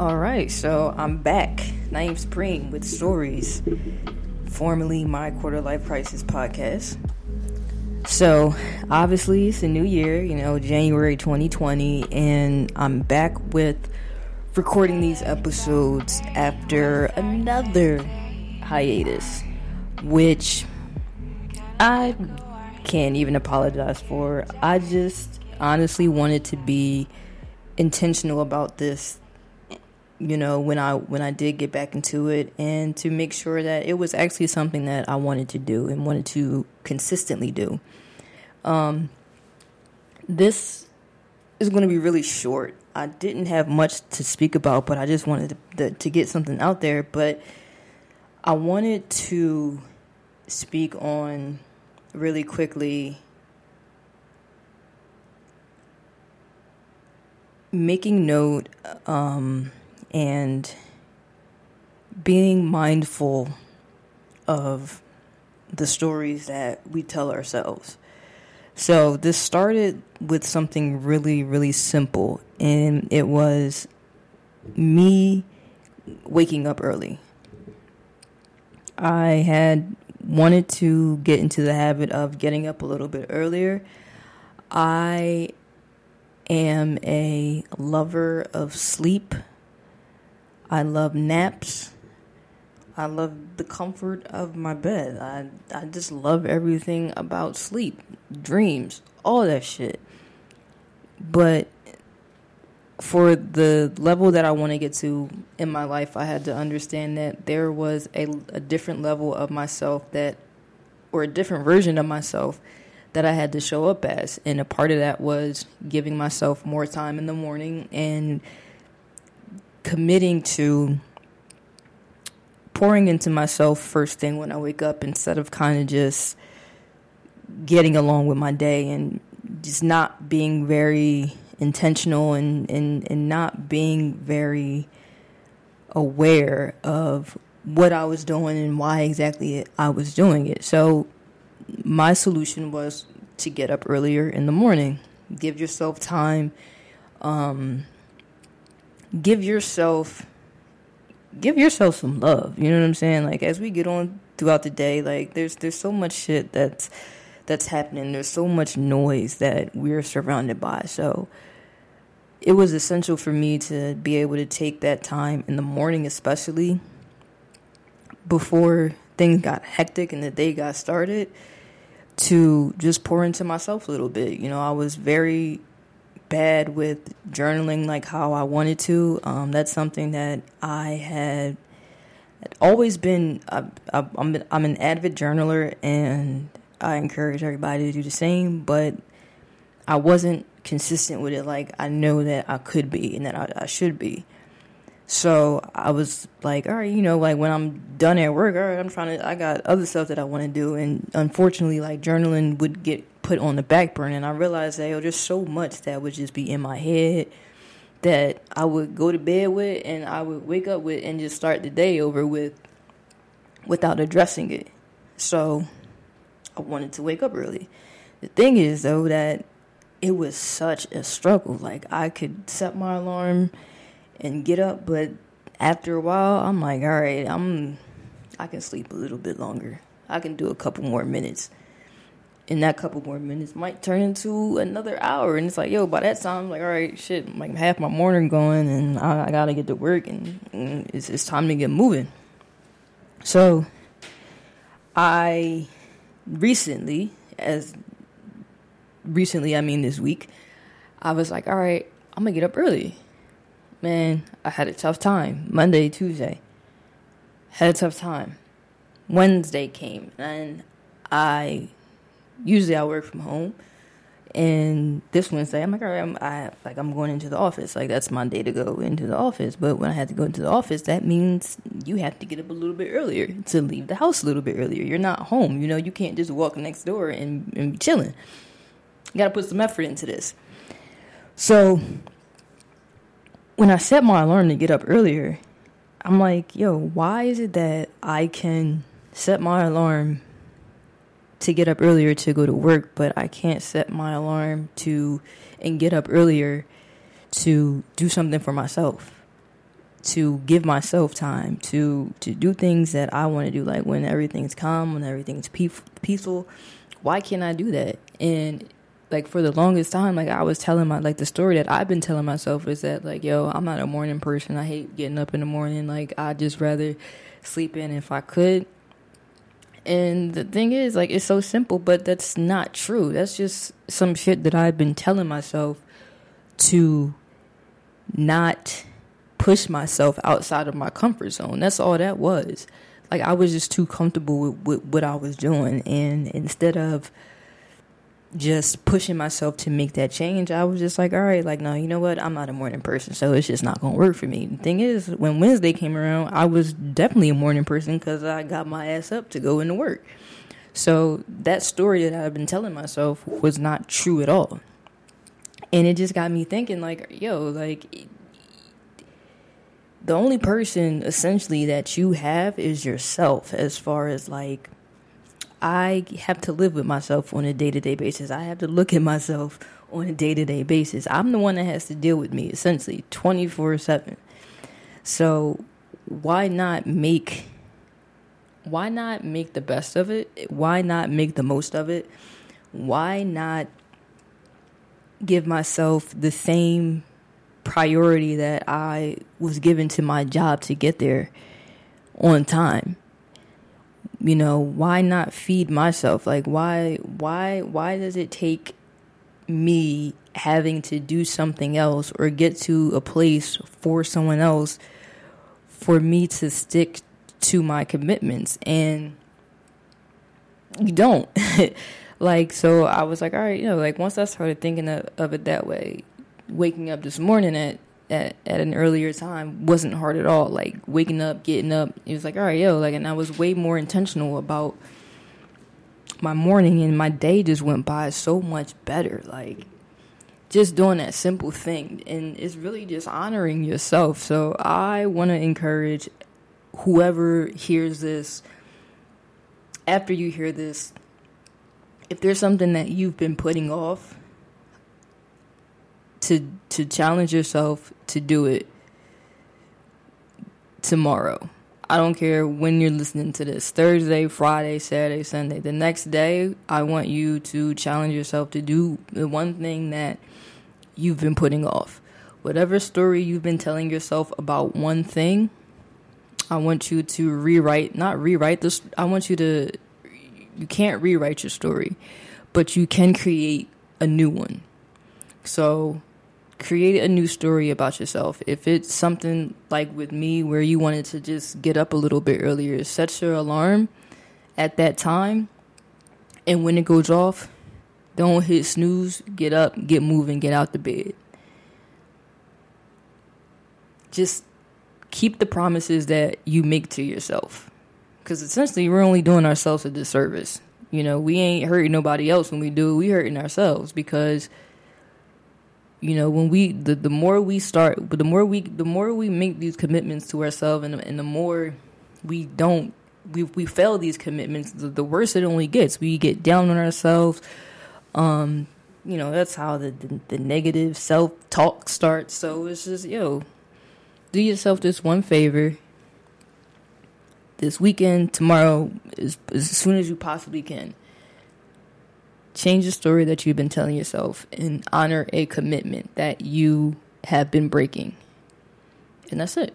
All right, so I'm back. Naeem Supreme with stories, formerly my quarter life crisis podcast. So, obviously, it's a new year, you know, January 2020, and I'm back with recording these episodes after another hiatus, which I can't even apologize for. I just honestly wanted to be intentional about this you know when i when i did get back into it and to make sure that it was actually something that i wanted to do and wanted to consistently do. Um, this is going to be really short. I didn't have much to speak about but i just wanted to, to get something out there. But i wanted to speak on really quickly making note um, and being mindful of the stories that we tell ourselves. So, this started with something really, really simple, and it was me waking up early. I had wanted to get into the habit of getting up a little bit earlier. I am a lover of sleep. I love naps. I love the comfort of my bed. I I just love everything about sleep, dreams, all that shit. But for the level that I want to get to in my life, I had to understand that there was a, a different level of myself that, or a different version of myself that I had to show up as. And a part of that was giving myself more time in the morning and committing to pouring into myself first thing when I wake up instead of kind of just getting along with my day and just not being very intentional and, and, and not being very aware of what I was doing and why exactly I was doing it. So my solution was to get up earlier in the morning. Give yourself time. Um, give yourself give yourself some love. You know what I'm saying? Like as we get on throughout the day, like there's there's so much shit that's that's happening. There's so much noise that we're surrounded by. So it was essential for me to be able to take that time in the morning especially before things got hectic and the day got started to just pour into myself a little bit. You know, I was very bad with journaling like how I wanted to. Um, that's something that I had always been. I, I'm I'm an avid journaler, and I encourage everybody to do the same. But I wasn't consistent with it like I know that I could be and that I, I should be. So I was like, all right, you know, like when I'm done at work, all right, I'm trying to, I got other stuff that I want to do. And unfortunately, like journaling would get put on the back burner. And I realized that oh, there's so much that would just be in my head that I would go to bed with and I would wake up with and just start the day over with without addressing it. So I wanted to wake up early. The thing is, though, that it was such a struggle. Like I could set my alarm and get up, but after a while, I'm like, all right, I'm, I can sleep a little bit longer. I can do a couple more minutes. And that couple more minutes might turn into another hour. And it's like, yo, by that time, I'm like, all right, shit, like half my morning going and I, I gotta get to work and, and it's, it's time to get moving. So I recently, as recently, I mean this week, I was like, all right, I'm gonna get up early man, I had a tough time. Monday, Tuesday, had a tough time. Wednesday came, and I usually I work from home. And this Wednesday, I'm like, all right, I'm, I like I'm going into the office. Like that's my day to go into the office. But when I had to go into the office, that means you have to get up a little bit earlier to leave the house a little bit earlier. You're not home. You know, you can't just walk next door and, and be chilling. You got to put some effort into this. So when I set my alarm to get up earlier, I'm like, yo, why is it that I can set my alarm to get up earlier to go to work, but I can't set my alarm to and get up earlier to do something for myself? to give myself time to to do things that I want to do like when everything's calm when everything's peaceful why can't I do that? And like for the longest time like I was telling my like the story that I've been telling myself is that like yo I'm not a morning person. I hate getting up in the morning. Like I just rather sleep in if I could and the thing is like it's so simple but that's not true that's just some shit that I've been telling myself to not push myself outside of my comfort zone. That's all that was. Like I was just too comfortable with, with what I was doing, and instead of just pushing myself to make that change, I was just like, all right, like, no, you know what? I'm not a morning person, so it's just not going to work for me. The thing is, when Wednesday came around, I was definitely a morning person because I got my ass up to go into work. So that story that I've been telling myself was not true at all. And it just got me thinking, like, yo, like, the only person essentially that you have is yourself as far as like I have to live with myself on a day to day basis. I have to look at myself on a day to day basis. I'm the one that has to deal with me essentially 24 7. So why not make why not make the best of it? Why not make the most of it? Why not give myself the same priority that I was given to my job to get there on time. You know, why not feed myself? Like why why why does it take me having to do something else or get to a place for someone else for me to stick to my commitments and you don't like so i was like all right you know like once i started thinking of, of it that way waking up this morning at, at at an earlier time wasn't hard at all. Like waking up, getting up, it was like, all right, yo, like, and I was way more intentional about my morning, and my day just went by so much better. Like just doing that simple thing, and it's really just honoring yourself. So I want to encourage whoever hears this. After you hear this, if there's something that you've been putting off to to challenge yourself to do it tomorrow. I don't care when you're listening to this Thursday, Friday, Saturday, Sunday. The next day, I want you to challenge yourself to do the one thing that you've been putting off. Whatever story you've been telling yourself about one thing, I want you to rewrite, not rewrite this, I want you to, you can't rewrite your story, but you can create a new one. So create a new story about yourself. If it's something like with me where you wanted to just get up a little bit earlier, set your alarm at that time. And when it goes off, don't hit snooze, get up, get moving, get out the bed. Just keep the promises that you make to yourself. Because essentially, we're only doing ourselves a disservice. You know, we ain't hurting nobody else when we do we hurting ourselves because you know when we the, the more we start but the more we the more we make these commitments to ourselves and, and the more we don't we we fail these commitments the, the worse it only gets. We get down on ourselves. Um you know that's how the the, the negative self talk starts. So it's just yo do yourself this one favor. This weekend tomorrow as, as soon as you possibly can change the story that you've been telling yourself and honor a commitment that you have been breaking. And that's it.